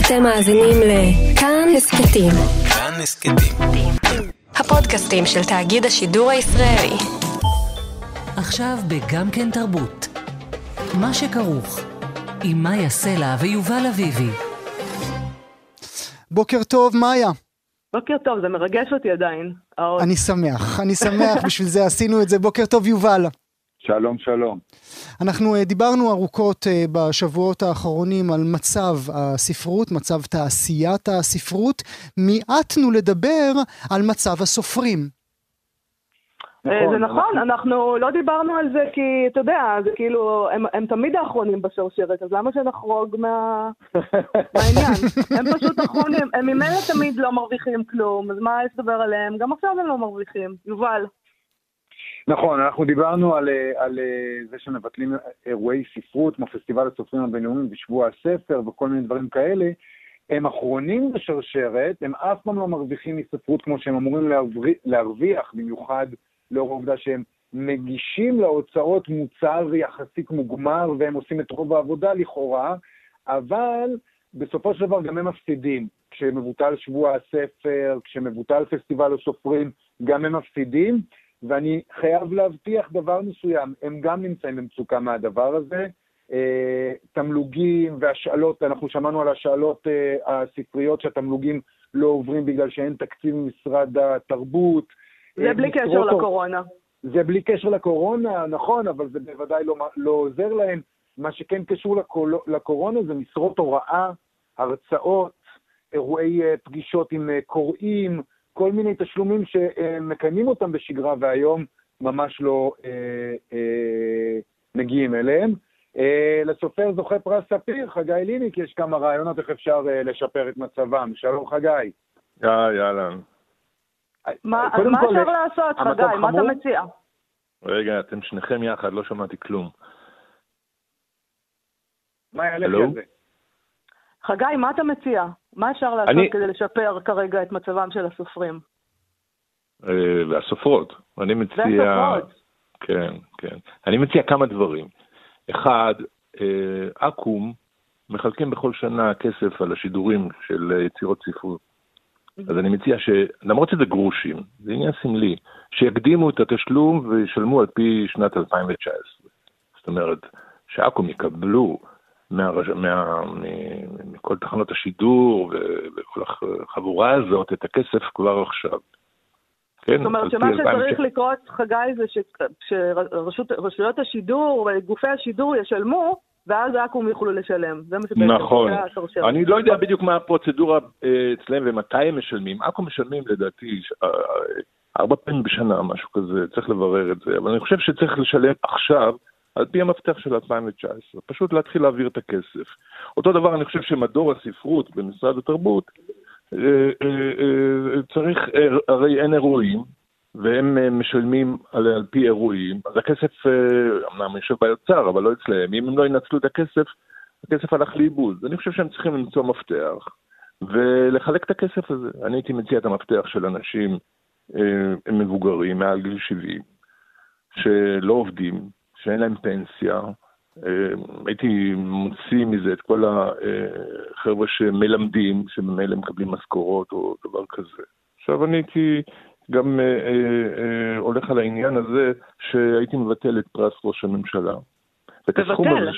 אתם מאזינים לכאן הסכתים. כאן הסכתים. הפודקאסטים של תאגיד השידור הישראלי. עכשיו בגם כן תרבות. מה שכרוך עם מאיה סלע ויובל אביבי. בוקר טוב, מאיה. בוקר טוב, זה מרגש אותי עדיין. אני שמח, אני שמח, בשביל זה עשינו את זה. בוקר טוב, יובל. שלום, שלום. אנחנו אה, דיברנו ארוכות אה, בשבועות האחרונים על מצב הספרות, מצב תעשיית הספרות. מיעטנו לדבר על מצב הסופרים. אה, נכון, זה נכון, אנחנו לא דיברנו על זה כי, אתה יודע, זה כאילו, הם, הם תמיד האחרונים בשרשרת, אז למה שנחרוג מה... מהעניין? הם פשוט אחרונים, הם ממילא תמיד לא מרוויחים כלום, אז מה יש לדבר עליהם? גם עכשיו הם לא מרוויחים. יובל. נכון, אנחנו דיברנו על, על זה שמבטלים אירועי ספרות, כמו פסטיבל הסופרים הבינלאומיים בשבוע הספר וכל מיני דברים כאלה. הם אחרונים בשרשרת, הם אף פעם לא מרוויחים מספרות כמו שהם אמורים להרוויח, במיוחד לאור העובדה שהם מגישים להוצאות מוצר יחסית מוגמר והם עושים את רוב העבודה לכאורה, אבל בסופו של דבר גם הם מפסידים. כשמבוטל שבוע הספר, כשמבוטל פסטיבל הסופרים, גם הם מפסידים, ואני חייב להבטיח דבר מסוים, הם גם נמצאים במצוקה מהדבר הזה. אה, תמלוגים והשאלות, אנחנו שמענו על השאלות אה, הספריות שהתמלוגים לא עוברים בגלל שאין תקציב ממשרד התרבות. זה אה, בלי קשר לקורונה. זה בלי קשר לקורונה, נכון, אבל זה בוודאי לא, לא עוזר להם. מה שכן קשור לקול, לקורונה זה משרות הוראה, הרצאות, אירועי פגישות עם קוראים, כל מיני תשלומים שמקיימים אותם בשגרה והיום ממש לא אה, אה, מגיעים אליהם. אה, לסופר זוכה פרס ספיר, חגי ליניק, יש כמה רעיונות איך אפשר אה, לשפר את מצבם. שלום חגי. היי, אהלן. מה, אז מה אפשר לעשות, חגי? מה אתה מציע? רגע, אתם שניכם יחד, לא שמעתי כלום. מה יעלה לי זה? חגי, מה אתה מציע? מה אפשר לעשות אני... כדי לשפר כרגע את מצבם של הסופרים? אה, והסופרות. אני מציע... והסופרות. כן, כן. אני מציע כמה דברים. אחד, אה, אקו"ם מחלקים בכל שנה כסף על השידורים של יצירות ספרות. אז אני מציע שלמרות שזה גרושים, זה עניין סמלי, שיקדימו את התשלום וישלמו על פי שנת 2019. זאת אומרת, שאקו"ם יקבלו מהרש... מה... מכל תחנות השידור וכל החבורה הזאת את הכסף כבר עכשיו. כן, זאת אומרת שמה שצריך ש... לקרות, חגי, זה שרשויות השידור וגופי השידור ישלמו, ואז אקו"ם יוכלו לשלם. זה מה שבעצם נכון. אני לא יודע בדיוק מה הפרוצדורה אה, אצלם ומתי הם משלמים. אקו"ם משלמים לדעתי אה, ארבע פעמים בשנה, משהו כזה, צריך לברר את זה. אבל אני חושב שצריך לשלם עכשיו. על פי המפתח של 2019, פשוט להתחיל להעביר את הכסף. אותו דבר אני חושב שמדור הספרות במשרד התרבות, אה, אה, אה, צריך, הרי אין אירועים, והם משלמים על, על פי אירועים, אז הכסף, אמנם יושב באוצר, אבל לא אצלם, אם הם לא ינצלו את הכסף, הכסף הלך לאיבוד. אני חושב שהם צריכים למצוא מפתח ולחלק את הכסף הזה. אני הייתי מציע את המפתח של אנשים מבוגרים, מעל גיל 70, שלא עובדים, שאין להם פנסיה. אה, הייתי מוציא מזה את כל החבר'ה שמלמדים, שממילא מקבלים משכורות או דבר כזה. עכשיו אני הייתי גם אה, אה, הולך על העניין הזה שהייתי מבטל את פרס ראש הממשלה. מבטל?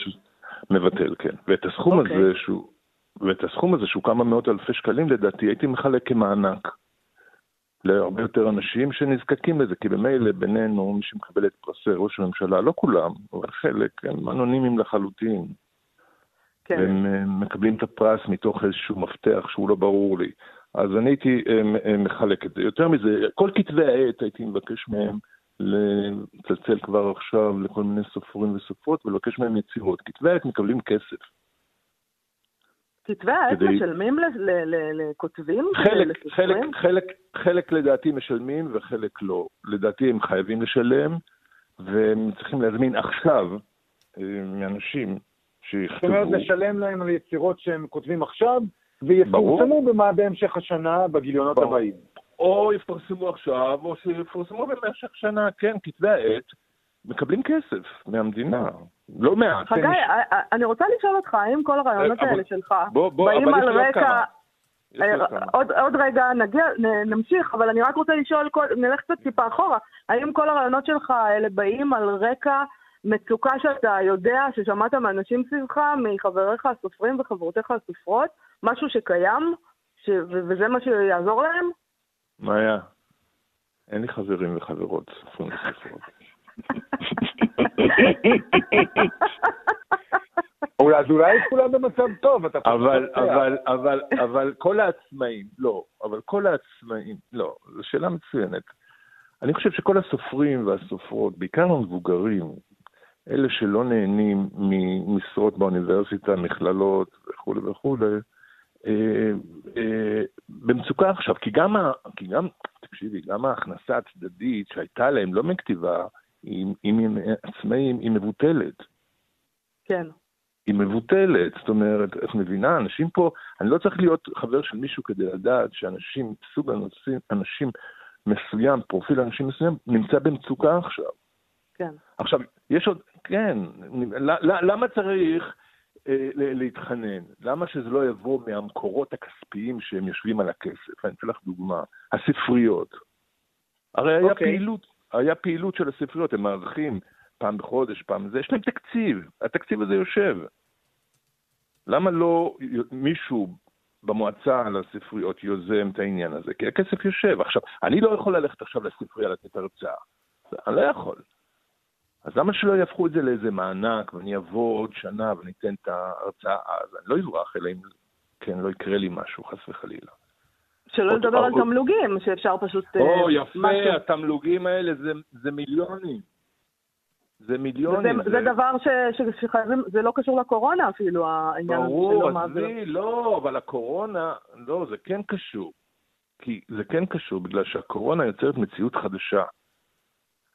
מבטל, כן. ואת הסכום okay. אוקיי. הזה שהוא... ואת הסכום הזה, שהוא כמה מאות אלפי שקלים לדעתי, הייתי מחלק כמענק. להרבה יותר אנשים שנזקקים לזה, כי במילא בינינו, מי שמקבל את פרסי ראש הממשלה, לא כולם, אבל חלק, הם אנונימיים לחלוטין. כן. הם אה, מקבלים את הפרס מתוך איזשהו מפתח שהוא לא ברור לי. אז אני הייתי מחלק את זה. יותר מזה, כל כתבי העת הייתי מבקש מהם לצלצל כבר עכשיו לכל מיני סופרים וסופרות ולבקש מהם יצירות. כתבי העת מקבלים כסף. כתבי העת כדי... משלמים לכותבים? חלק, חלק, חלק, חלק לדעתי משלמים וחלק לא. לדעתי הם חייבים לשלם, והם צריכים להזמין עכשיו אה, מאנשים שיכתבו. זאת אומרת, לשלם להם על יצירות שהם כותבים עכשיו, ויפורסמו במה בהמשך השנה בגיליונות ברור. הבאים. או יפרסמו עכשיו, או שיפרסמו במשך שנה, כן, כתבי העת מקבלים כסף מהמדינה, לא מעט. חגי, אני רוצה לשאול אותך, האם כל הרעיונות האלה שלך באים על רקע... עוד, עוד רגע נגיע, נמשיך, אבל אני רק רוצה לשאול, נלך קצת טיפה אחורה, האם כל הרעיונות שלך האלה באים על רקע מצוקה שאתה יודע, ששמעת מאנשים סביבך, מחבריך הסופרים וחברותיך הסופרות, משהו שקיים, ש... וזה מה שיעזור להם? מה היה? אין לי חברים וחברות סופרים וסופרות. אז אולי כולם במצב טוב, אתה אבל, אבל, אבל, אבל כל העצמאים, לא, אבל כל העצמאים, לא, זו שאלה מצוינת. אני חושב שכל הסופרים והסופרות, בעיקר המבוגרים, אלה שלא נהנים ממשרות באוניברסיטה, מכללות וכולי וכולי, אה, אה, במצוקה עכשיו, כי גם, כי גם, תקשיבי, גם ההכנסה הצדדית שהייתה להם, לא מכתיבה, אם הם עצמאים, היא מבוטלת. כן. היא מבוטלת, זאת אומרת, את מבינה, אנשים פה, אני לא צריך להיות חבר של מישהו כדי לדעת שאנשים, סוג אנשים, אנשים מסוים, פרופיל אנשים מסוים, נמצא במצוקה עכשיו. כן. עכשיו, יש עוד, כן, למה צריך אה, להתחנן? למה שזה לא יבוא מהמקורות הכספיים שהם יושבים על הכסף? אני אתן לך דוגמה, הספריות. הרי היה okay. אוקיי. פעילות, היה פעילות של הספריות, הם מארחים פעם בחודש, פעם זה, יש להם תקציב, התקציב הזה יושב. למה לא מישהו במועצה על הספריות יוזם את העניין הזה? כי הכסף יושב. עכשיו, אני לא יכול ללכת עכשיו לספרייה לתת הרצאה. אני לא יכול. אז למה שלא יהפכו את זה לאיזה מענק, ואני אבוא עוד שנה ואני אתן את ההרצאה אז? אני לא אברח, אלא אם כן לא יקרה לי משהו, חס וחלילה. שלא לדבר על תמלוגים, שאפשר פשוט... או, אה, יפה, התמלוגים האלה זה מיליונים. זה מיליונים. זה, זה... זה דבר ש, ש, שחייבים, זה לא קשור לקורונה אפילו, העניין הזה שלא מעביר. ברור, עזבי, לא, אבל הקורונה, לא, זה כן קשור. כי זה כן קשור, בגלל שהקורונה יוצרת מציאות חדשה.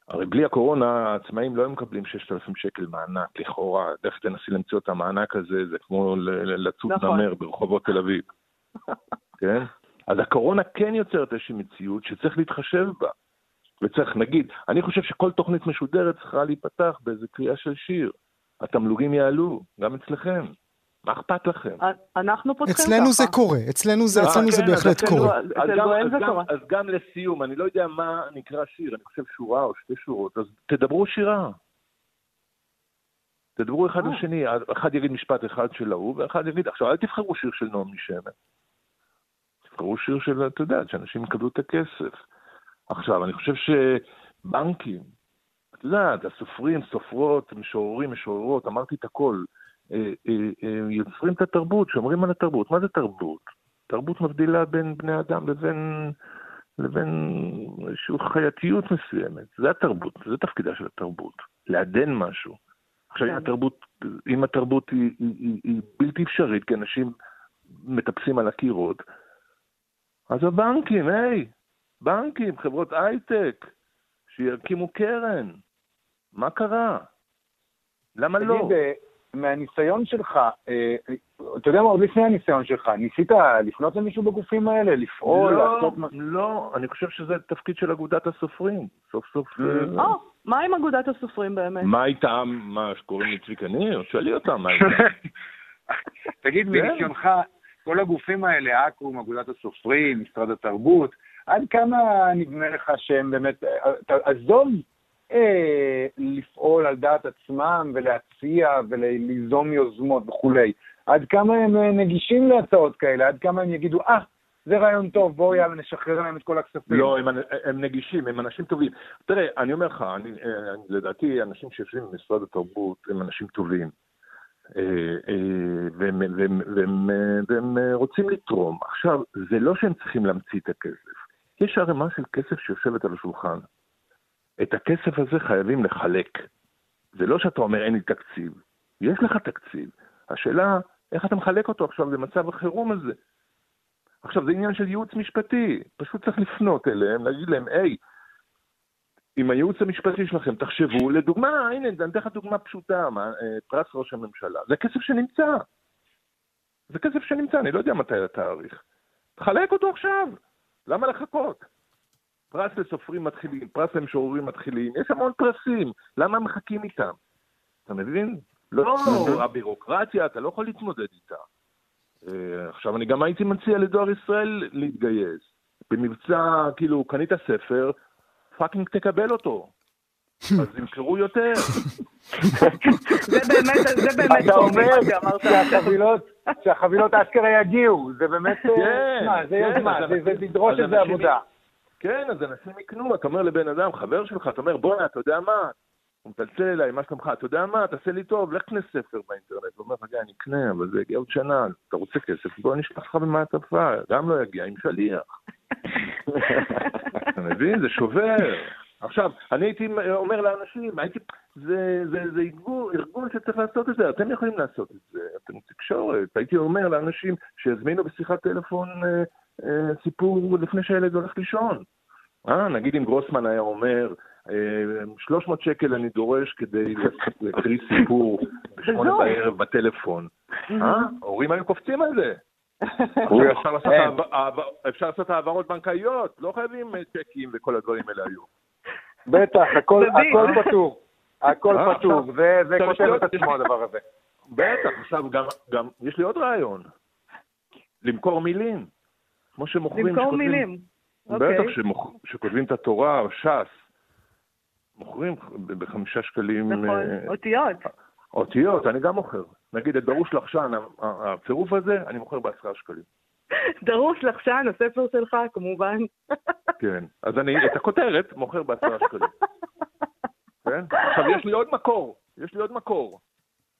הרי בלי הקורונה העצמאים לא היו מקבלים 6,000 שקל מענק, לכאורה. איך תנסי למצוא את המענק הזה, זה כמו לצוד נכון. נמר ברחובות תל אביב. כן? אז הקורונה כן יוצרת איזושהי מציאות שצריך להתחשב בה. וצריך, נגיד, אני חושב שכל תוכנית משודרת צריכה להיפתח באיזה קריאה של שיר. התמלוגים יעלו, גם אצלכם. מה אכפת לכם? אנחנו פותחים ככה. אצלנו זה קורה, אצלנו זה, אצלנו זה בהחלט קורה. אז גם, לסיום, אני לא יודע מה נקרא שיר, אני חושב שורה או שתי שורות, אז תדברו שירה. תדברו אחד אה. לשני, אחד יגיד משפט אחד של ההוא, ואחד יגיד, עכשיו אל תבחרו שיר של נעמי שמר. תבחרו שיר של, אתה יודע, שאנשים יקבלו את הכסף. עכשיו, אני חושב שבנקים, את יודעת, הסופרים, סופרות, משוררים, משוררות, אמרתי את הכל, אה, אה, אה, יוצרים את התרבות, שומרים על התרבות. מה זה תרבות? תרבות מבדילה בין בני אדם לבין, לבין איזושהי חייתיות מסוימת. זה התרבות, זה תפקידה של התרבות, לעדן משהו. עכשיו, אם כן. התרבות, אם התרבות היא, היא, היא, היא בלתי אפשרית, כי אנשים מטפסים על הקירות, אז הבנקים, היי, בנקים, חברות הייטק, שיקימו קרן. מה קרה? למה לא? תגיד, לא? מהניסיון שלך, אה, אתה יודע מה, עוד לפני הניסיון שלך, ניסית לפנות למישהו בגופים האלה, לפעול, לא, לעשות... לא, אני חושב שזה תפקיד של אגודת הסופרים, סוף סוף... אה, אה מה עם אגודת הסופרים באמת? מה איתם, מה, שקוראים לי צביקה ניר? שאלי אותם מה איתם. תגיד, כן. מניסיונך, כל הגופים האלה, אקו"ם, אגודת הסופרים, משרד התרבות, עד כמה נדמה לך שהם באמת, עזוב אה, לפעול על דעת עצמם ולהציע וליזום יוזמות וכולי, עד כמה הם אה, נגישים להצעות כאלה, עד כמה הם יגידו, אה, זה רעיון טוב, בואו יאללה נשחרר להם את כל הכספים. לא, הם, הם נגישים, הם אנשים טובים. תראה, אני אומר לך, אני, אני, אה, לדעתי אנשים שיושבים במשרד התרבות הם אנשים טובים. אה, והם, והם, והם, והם רוצים לתרום. עכשיו, זה לא שהם צריכים להמציא את הכסף. יש ערימה של כסף שיושבת על השולחן. את הכסף הזה חייבים לחלק. זה לא שאתה אומר אין לי תקציב, יש לך תקציב. השאלה, איך אתה מחלק אותו עכשיו במצב החירום הזה? עכשיו, זה עניין של ייעוץ משפטי, פשוט צריך לפנות אליהם, להגיד להם, היי, עם הייעוץ המשפטי שלכם, תחשבו, לדוגמה, הנה, אני אתן לך דוגמה פשוטה, מה, אה, פרס ראש הממשלה, זה כסף שנמצא. זה כסף שנמצא, אני לא יודע מתי התאריך. תחלק אותו עכשיו, למה לחכות? פרס לסופרים מתחילים, פרס למשוררים מתחילים, יש המון פרסים, למה מחכים איתם? אתה מבין? לא הבירוקרטיה, אתה לא יכול להתמודד איתה. אה, עכשיו, אני גם הייתי מציע לדואר ישראל להתגייס. במבצע, כאילו, קנית ספר, fucking תקבל אותו. אז ימכרו יותר. זה באמת, זה באמת אתה אומר שהחבילות, שהחבילות אשכרה יגיעו, זה באמת, אה, כן, זה כן, יוזמה, זה לדרוש איזה עבודה. כן, אז אנשים יקנו, אתה אומר לבן אדם, חבר שלך, אתה אומר, בוא'נה, אתה יודע מה? הוא מצלצל אליי, מה שלומך? אתה יודע מה? תעשה לי טוב, לך קנה ספר באינטרנט. הוא אומר לך, אני אקנה, אבל זה יגיע עוד שנה, אתה רוצה כסף? בוא נשלח לך במעטפה, גם לא יגיע עם שליח. אתה מבין? זה שובר. עכשיו, אני הייתי אומר לאנשים, הייתי, זה, זה, זה ארגון, ארגון שצריך לעשות את זה, אתם יכולים לעשות את זה, אתם תקשורת. הייתי אומר לאנשים שיזמינו בשיחת טלפון אה, אה, סיפור לפני שהילד הולך לישון. אה, נגיד אם גרוסמן היה אומר, 300 אה, שקל אני דורש כדי להקריא סיפור בשמונה בערב בטלפון. אה? ההורים היו קופצים על זה. אפשר לעשות העברות בנקאיות, לא חייבים צ'קים וכל הדברים האלה היו. בטח, הכל פתור. הכל פתור, זה כותב את עצמו הדבר הזה. בטח, עכשיו גם, יש לי עוד רעיון. למכור מילים. כמו שמוכרים... למכור מילים. בטח, אוקיי. שכותבים את התורה, או ש"ס. מוכרים בחמישה שקלים... נכון, אה, אותיות. אותיות, אני גם מוכר. נגיד את דרוש לחשן, הצירוף הזה, אני מוכר בעשרה שקלים. דרוש לחשן, הספר שלך, כמובן. כן, אז אני את הכותרת מוכר בעשרה שקלים. כן? עכשיו, יש לי עוד מקור, יש לי עוד מקור.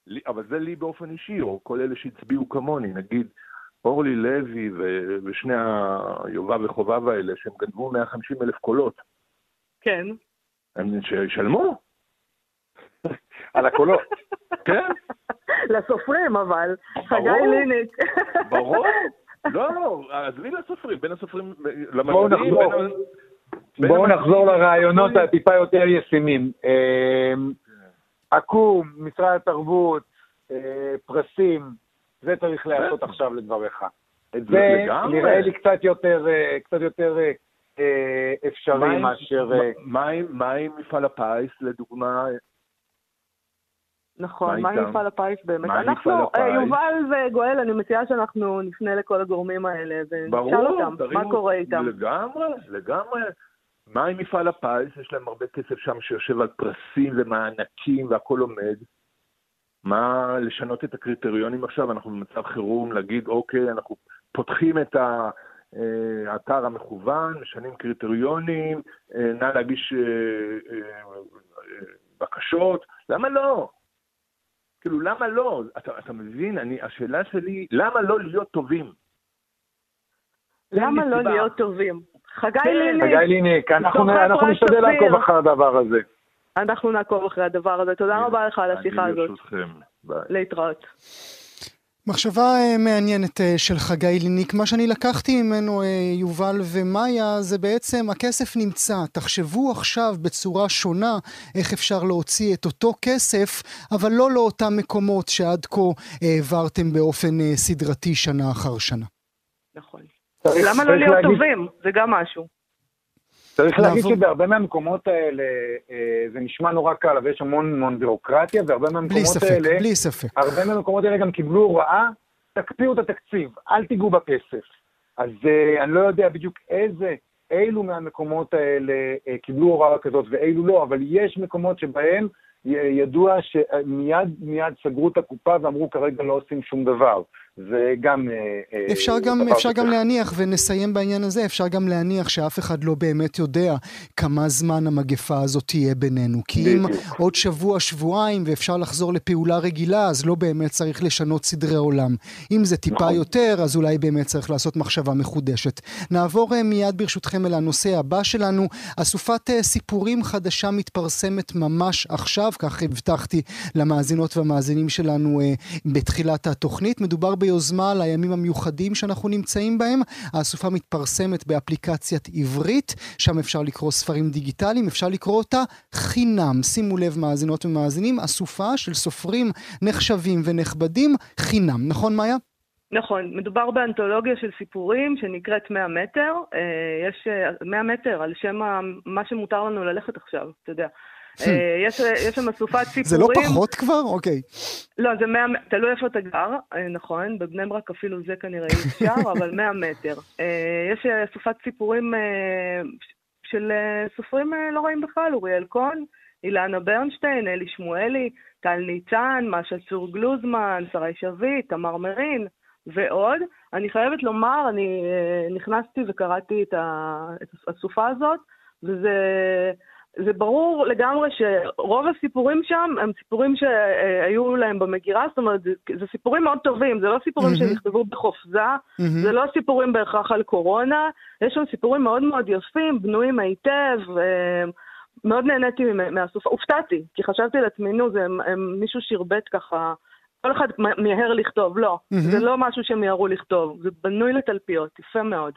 לי, אבל זה לי באופן אישי, או כל אלה שהצביעו כמוני, נגיד אורלי לוי ושני היובב וחובב האלה, שהם גנבו 150 אלף קולות. כן. הם שישלמו. על הקולות. כן. לסופרים, אבל. חגי ליניק. ברור. לא, לא, עזבי לסופרים, בין הסופרים, בואו נחזור. בואו נחזור לרעיונות הטיפה יותר ישימים. אמ, עקום, משרד התרבות, אה, פרסים, זה צריך לעשות עכשיו לדבריך. את זה נראה לי קצת יותר, אה, קצת יותר אה, אפשרי מאשר... מה עם מפעל הפיס, לדוגמה? נכון, מה עם מפעל הפיס באמת? אנחנו, אה, יובל וגואל, אני מציעה שאנחנו נפנה לכל הגורמים האלה ונשאל אותם מה קורה איתם. לגמרי, לגמרי. מה עם מפעל הפיס? יש להם הרבה כסף שם שיושב על פרסים ומענקים והכול עומד. מה, לשנות את הקריטריונים עכשיו? אנחנו במצב חירום, להגיד, אוקיי, אנחנו פותחים את ה... אה, האתר המקוון, משנים קריטריונים, אה, נא להגיש בקשות, למה לא? כאילו, למה לא? אתה, אתה מבין? אני, השאלה שלי, למה לא להיות טובים? למה לא להיות טובים? חגי כן. ליניק. חגי ליניק, אנחנו נשתדל לעקוב אחרי הדבר הזה. אנחנו נעקוב אחרי הדבר הזה. תודה רבה לך על השיחה הזאת. להתראות. מחשבה אה, מעניינת אה, של חגי ליניק, מה שאני לקחתי ממנו, אה, יובל ומאיה, זה בעצם הכסף נמצא. תחשבו עכשיו בצורה שונה איך אפשר להוציא את אותו כסף, אבל לא לאותם מקומות שעד כה העברתם באופן סדרתי שנה אחר שנה. נכון. למה לא להיות טובים? זה גם משהו. צריך להגיד שבהרבה מהמקומות האלה אה, זה נשמע נורא קל, אבל יש המון המון בירוקרטיה, והרבה מהמקומות בלי ספק, האלה... בלי ספק. הרבה מהמקומות האלה גם קיבלו הוראה, תקפיאו את התקציב, אל תיגעו בכסף. אז uh, אני לא יודע בדיוק איזה, אילו מהמקומות האלה uh, קיבלו הוראה כזאת ואילו לא, אבל יש מקומות שבהם ידוע שמיד מיד סגרו את הקופה ואמרו כרגע לא עושים שום דבר. זה גם... אה, אה, אפשר גם, אפשר גם להניח, ונסיים בעניין הזה, אפשר גם להניח שאף אחד לא באמת יודע כמה זמן המגפה הזאת תהיה בינינו. כי אם עוד שבוע, שבועיים, ואפשר לחזור לפעולה רגילה, אז לא באמת צריך לשנות סדרי עולם. אם זה טיפה נכון. יותר, אז אולי באמת צריך לעשות מחשבה מחודשת. נעבור אה, מיד ברשותכם אל הנושא הבא שלנו. אסופת סיפורים חדשה מתפרסמת ממש עכשיו, כך הבטחתי למאזינות והמאזינים שלנו בתחילת התוכנית. מדובר ב... ביוזמה לימים המיוחדים שאנחנו נמצאים בהם. האסופה מתפרסמת באפליקציית עברית, שם אפשר לקרוא ספרים דיגיטליים, אפשר לקרוא אותה חינם. שימו לב מאזינות ומאזינים, אסופה של סופרים נחשבים ונכבדים חינם. נכון מאיה? נכון, מדובר באנתולוגיה של סיפורים שנקראת 100 מטר. יש 100 מטר על שם מה שמותר לנו ללכת עכשיו, אתה יודע. אה, יש, יש שם אסופת סיפורים. זה לא פחות כבר? אוקיי. לא, זה 100, תלוי איפה אתה גר, אה, נכון, בבני ברק אפילו זה כנראה אי אפשר, אבל 100 מטר. אה, יש אסופת סיפורים של סופרים לא רעים בכלל, אוריאל קון, אילנה ברנשטיין, אלי שמואלי, טל ניצן, משה צור גלוזמן, שרי שביט, תמר מרין ועוד. אני חייבת לומר, אני נכנסתי וקראתי את הסופה הזאת, וזה... זה ברור לגמרי שרוב הסיפורים שם הם סיפורים שהיו להם במגירה, זאת אומרת, זה, סיפורים מאוד טובים, זה לא סיפורים mm-hmm. שנכתבו בחופזה, mm-hmm. זה לא סיפורים בהכרח על קורונה, יש שם סיפורים מאוד מאוד יפים, בנויים היטב, מאוד נהניתי מהסופה, הופתעתי, כי חשבתי לעצמי, נו, זה הם, הם, מישהו שירבט ככה, כל אחד מיהר לכתוב, לא, mm-hmm. זה לא משהו שהם מיהרו לכתוב, זה בנוי לתלפיות, יפה מאוד.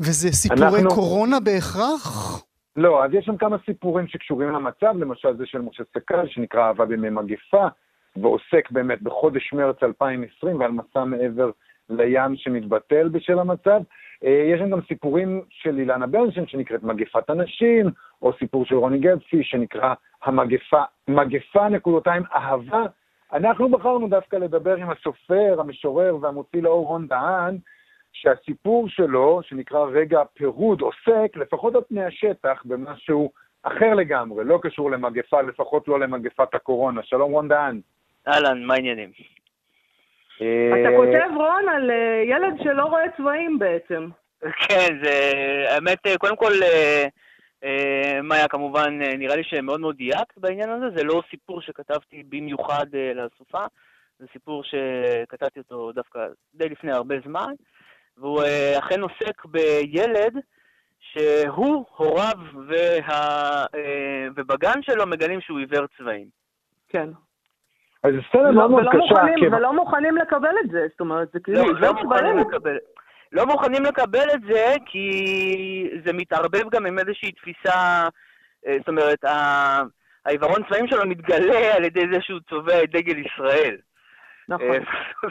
וזה סיפורי אנחנו... קורונה בהכרח? לא, אז יש שם כמה סיפורים שקשורים למצב, למשל זה של משה סקל, שנקרא אהבה בימי מגפה, ועוסק באמת בחודש מרץ 2020 ועל מסע מעבר לים שמתבטל בשל המצב. אה, יש שם גם סיפורים של אילנה ברנשטיין שנקראת מגפת הנשים, או סיפור של רוני גבסי שנקרא המגפה, מגפה נקודותיים אהבה. אנחנו בחרנו דווקא לדבר עם הסופר, המשורר והמוציא לאור רון דהן, שהסיפור שלו, שנקרא רגע פירוד, עוסק, לפחות על פני השטח, במשהו אחר לגמרי, לא קשור למגפה, לפחות לא למגפת הקורונה. שלום רון דהן. אהלן, מה העניינים? אה, אתה כותב, רון, על אה, ילד שלא רואה צבעים בעצם. כן, זה... האמת, אה, קודם כל, מאיה, כמובן, נראה לי שמאוד מאוד דייקת בעניין הזה. זה לא סיפור שכתבתי במיוחד לסופה, זה סיפור שכתבתי אותו דווקא די לפני הרבה זמן. והוא אה, אכן עוסק בילד שהוא, הוריו וה... אה, ובגן שלו מגלים שהוא עיוור צבעים. כן. אז זה סצנה מאוד מאוד קשה. ולא מוכנים לקבל את זה, זאת אומרת, זה כאילו לא, עיוור לא צבעים. לא מוכנים לקבל את זה, כי זה מתערבב גם עם איזושהי תפיסה, אה, זאת אומרת, העיוורון צבעים שלו מתגלה על ידי זה שהוא צובע את דגל ישראל. נכון.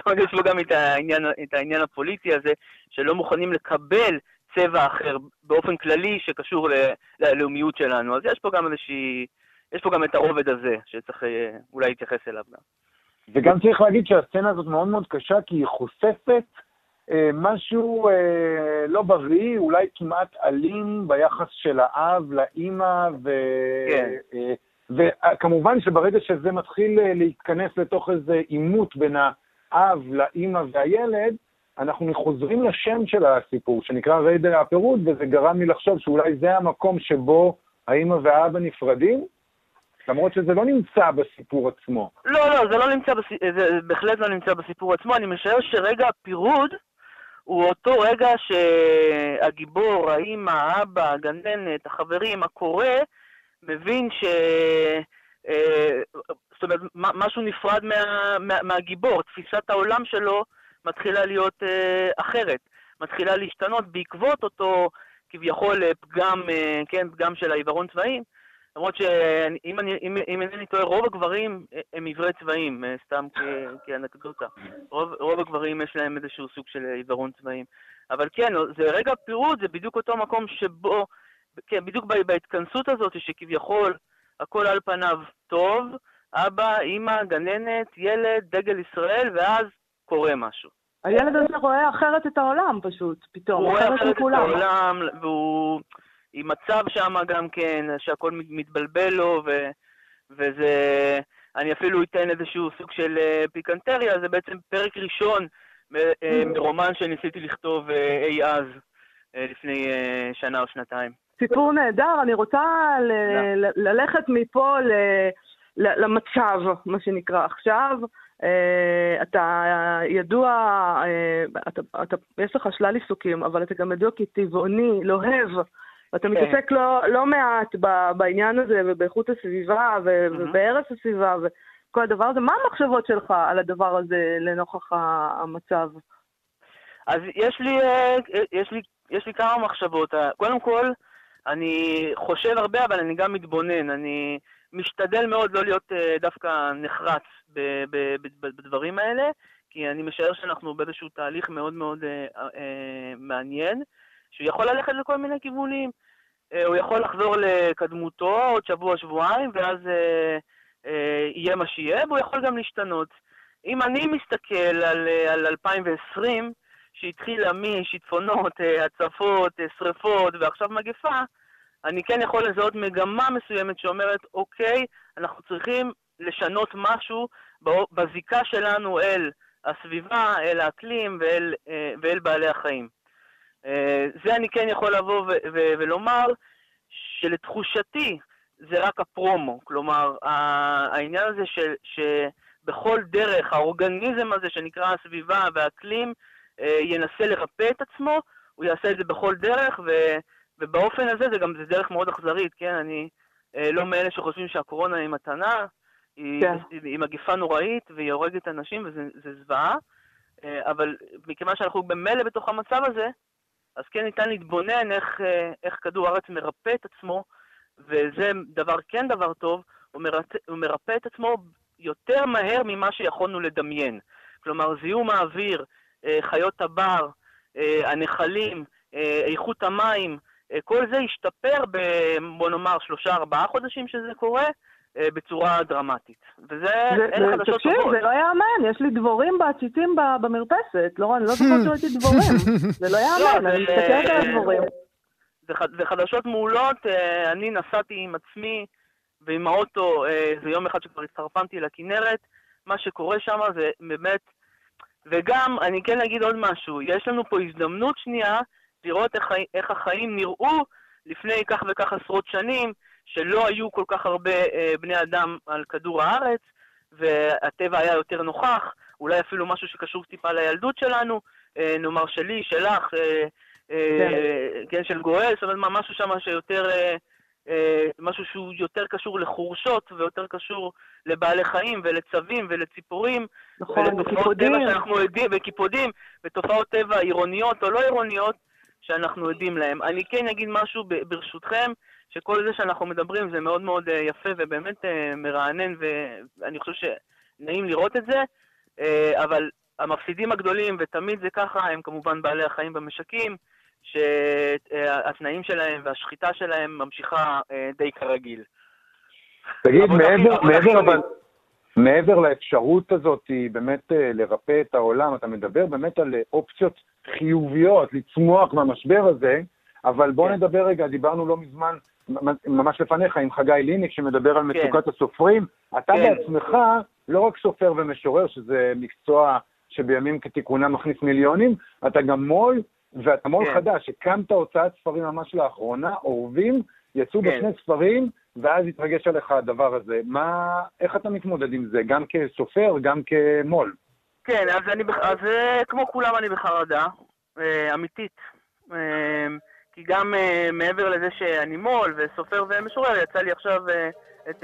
אה, יש בו גם את העניין, את העניין הפוליטי הזה, שלא מוכנים לקבל צבע אחר באופן כללי שקשור ללאומיות שלנו. אז יש פה גם איזושהי, יש פה גם את הרובד הזה, שצריך אה, אולי להתייחס אליו גם. וגם צריך להגיד שהסצנה הזאת מאוד מאוד קשה, כי היא חושפת אה, משהו אה, לא בריא, אולי כמעט אלים ביחס של האב לאימא, ו... כן. אה, וכמובן שברגע שזה מתחיל אה, להתכנס לתוך איזה עימות בין האב לאימא והילד, אנחנו חוזרים לשם של הסיפור, שנקרא ריידר הפירוד, וזה גרם לי לחשוב שאולי זה המקום שבו האימא והאבא נפרדים, למרות שזה לא נמצא בסיפור עצמו. לא, לא, זה לא נמצא, בס... זה בהחלט לא נמצא בסיפור עצמו. אני משער שרגע הפירוד הוא אותו רגע שהגיבור, האימא, האבא, הגננת, החברים, הקורא, מבין ש... אה, זאת אומרת, משהו נפרד מה, מה, מהגיבור, תפיסת העולם שלו מתחילה להיות אה, אחרת, מתחילה להשתנות בעקבות אותו כביכול אה, פגם, כן, פגם של העיוורון צבעים, למרות שאם אני, אם, אם אינני טועה, רוב הגברים הם עיוורי צבעים, סתם כאנקדוטה. רוב, רוב הגברים יש להם איזשהו סוג של עיוורון צבעים. אבל כן, זה רגע פירוד, זה בדיוק אותו מקום שבו כן, בדיוק בהתכנסות הזאת שכביכול הכל על פניו טוב, אבא, אימא, גננת, ילד, דגל ישראל, ואז קורה משהו. הילד הזה רואה אחרת את העולם פשוט, פתאום, הוא רואה אחרת את העולם, והוא עם מצב שם גם כן, שהכל מתבלבל לו, ו, וזה... אני אפילו אתן איזשהו סוג של אה, פיקנטריה, זה בעצם פרק ראשון אה, mm. מרומן שניסיתי לכתוב אה, אי אז, לפני שנה או שנתיים. סיפור נהדר, אני רוצה ל- ל- ללכת מפה ל- ל- למצב, מה שנקרא עכשיו. Uh, אתה ידוע, uh, אתה, אתה, יש לך שלל עיסוקים, אבל אתה גם ידוע כטבעוני, לוהב. ואתה כן. מתעסק לא, לא מעט ב, בעניין הזה, ובאיכות הסביבה, ו, mm-hmm. ובהרס הסביבה, וכל הדבר הזה. מה המחשבות שלך על הדבר הזה לנוכח המצב? אז יש לי, אה, יש לי, יש לי כמה מחשבות. קודם כל, אני חושב הרבה, אבל אני גם מתבונן. אני משתדל מאוד לא להיות uh, דווקא נחרץ בדברים האלה, כי אני משער שאנחנו באיזשהו תהליך מאוד מאוד אה, אה, מעניין, שיכול ללכת לכל מיני כיוונים. אה, הוא יכול לחזור לקדמותו עוד שבוע-שבועיים, ואז אה, אה, יהיה מה שיהיה, והוא יכול גם להשתנות. אם אני מסתכל על, אה, על 2020, שהתחילה משיטפונות, אה, הצפות, אה, שריפות ועכשיו מגפה, אני כן יכול לזהות מגמה מסוימת שאומרת, אוקיי, אנחנו צריכים לשנות משהו בזיקה שלנו אל הסביבה, אל האקלים ואל, אה, ואל בעלי החיים. זה אני כן יכול לבוא ולומר שלתחושתי זה רק הפרומו. כלומר, העניין הזה של, שבכל דרך, האורגניזם הזה שנקרא הסביבה והאקלים, ינסה לרפא את עצמו, הוא יעשה את זה בכל דרך, ו... ובאופן הזה זה גם, זה דרך מאוד אכזרית, כן? אני אה, לא מאלה שחושבים שהקורונה היא מתנה, היא, כן. היא, היא מגיפה נוראית והיא הורגת אנשים וזה זוועה, אה, אבל מכיוון שאנחנו במילא בתוך המצב הזה, אז כן ניתן להתבונן איך, אה, איך כדור הארץ מרפא את עצמו, וזה דבר, כן דבר טוב, הוא מרפא, הוא מרפא את עצמו יותר מהר ממה שיכולנו לדמיין. כלומר, זיהום האוויר, אה, חיות הבר, אה, הנחלים, אה, איכות המים, אה, כל זה השתפר ב... בוא נאמר שלושה ארבעה חודשים שזה קורה, אה, בצורה דרמטית. וזה, זה, אין זה, חדשות תקשיב, טובות. זה לא יאמן, יש לי דבורים בעציצים במרפסת. לא, אני לא זוכרת שראיתי דבורים. זה לא יאמן, אני מסתכלת על הדבורים. וחדשות מעולות, אה, אני נסעתי עם עצמי ועם האוטו, זה יום אחד שכבר הצטרפנתי לכנרת, מה שקורה שם זה באמת... וגם, אני כן אגיד עוד משהו, יש לנו פה הזדמנות שנייה לראות איך, איך החיים נראו לפני כך וכך עשרות שנים, שלא היו כל כך הרבה אה, בני אדם על כדור הארץ, והטבע היה יותר נוכח, אולי אפילו משהו שקשור טיפה לילדות שלנו, אה, נאמר שלי, שלך, אה, אה, כן. כן, של גואל, זאת אומרת, משהו שם שיותר... אה, אה, משהו שהוא יותר קשור לחורשות ויותר קשור לבעלי חיים ולצבים ולציפורים. נכון, וקיפודים. וקיפודים, ותופעות טבע עירוניות או לא עירוניות, שאנחנו עדים להם. אני כן אגיד משהו ברשותכם, שכל זה שאנחנו מדברים זה מאוד מאוד אה, יפה ובאמת אה, מרענן, ואני חושב שנעים לראות את זה, אה, אבל המפסידים הגדולים, ותמיד זה ככה, הם כמובן בעלי החיים במשקים, שהתנאים שלהם והשחיטה שלהם ממשיכה די כרגיל. תגיד, מעבר, מעבר אבל... מעבר לאפשרות הזאת באמת לרפא את העולם, אתה מדבר באמת על אופציות חיוביות לצמוח מהמשבר הזה, אבל בואו כן. נדבר רגע, דיברנו לא מזמן, ממש לפניך, עם חגי ליניק, שמדבר על כן. מצוקת כן. הסופרים. אתה כן. בעצמך לא רק סופר ומשורר, שזה מקצוע שבימים כתיקונם מכניס מיליונים, אתה גם מו"ל, ואתה מו"ל כן. חדש, הקמת הוצאת ספרים ממש לאחרונה, אורבים, יצאו כן. בשני ספרים, ואז התרגש עליך הדבר הזה. מה, איך אתה מתמודד עם זה, גם כסופר, גם כמו"ל? כן, אז, אני, אז אה, כמו כולם אני בחרדה, אה, אמיתית. אה, כי גם מעבר לזה שאני מו"ל וסופר ומשורר, יצא לי עכשיו את,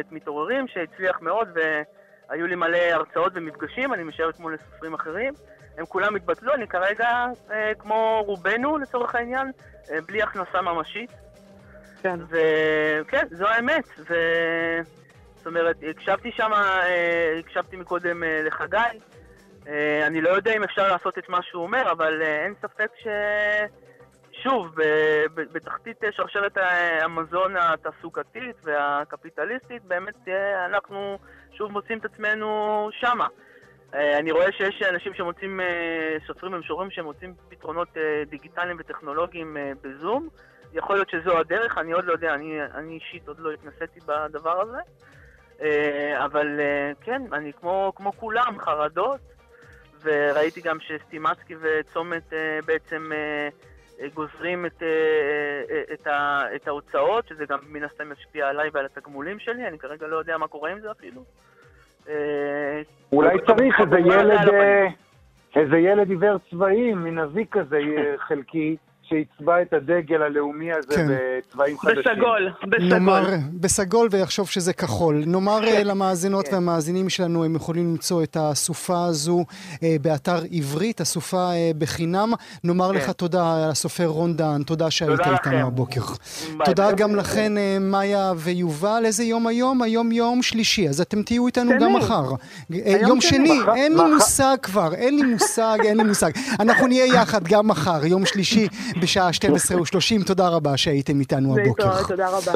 את מתעוררים שהצליח מאוד והיו לי מלא הרצאות ומפגשים, אני משער כמו לסופרים אחרים. הם כולם התבטלו, אני כרגע, כמו רובנו לצורך העניין, בלי הכנסה ממשית. כן. וכן, זו האמת. ו... זאת אומרת, הקשבתי שם, הקשבתי מקודם לחגי, אה, אני לא יודע אם אפשר לעשות את מה שהוא אומר, אבל אה, אין ספק ש... שוב, בתחתית שרשרת המזון התעסוקתית והקפיטליסטית, באמת אה, אנחנו שוב מוצאים את עצמנו שמה. אני רואה שיש אנשים שמוצאים, סופרים ומשוררים שמוצאים פתרונות דיגיטליים וטכנולוגיים בזום. יכול להיות שזו הדרך, אני עוד לא יודע, אני, אני אישית עוד לא התנסיתי בדבר הזה. אבל כן, אני כמו, כמו כולם, חרדות. וראיתי גם שסטימצקי וצומת אה, בעצם אה, אה, גוזרים את, את, ה, את ההוצאות, שזה גם מן הסתם ישפיע עליי ועל התגמולים שלי, אני כרגע לא יודע מה קורה עם זה אפילו. אולי צריך איזה ילד, איזה ילד עיוור צבעים, מן אזיק כזה חלקי, שיצבע את הדגל הלאומי הזה כן. בצבעים חדשים. בסגול, בסגול. נאמר, בסגול ויחשוב שזה כחול. נאמר כן. למאזינות כן. והמאזינים שלנו, הם יכולים למצוא את הסופה הזו אה, באתר עברית, הסופה אה, בחינם. נאמר כן. לך תודה, הסופר רון דהן, תודה שהיית איתנו הבוקר. תודה גם לכן, אה, מאיה ויובל. איזה יום היום? היום יום שלישי, אז אתם תהיו איתנו שני. גם מחר. אה, יום שני, מחר, אין. לי מושג כבר, אין לי מושג, אין לי מושג. אנחנו נהיה יחד גם מחר, יום שלישי. בשעה 12:30. תודה רבה שהייתם איתנו הבוקר. תודה רבה.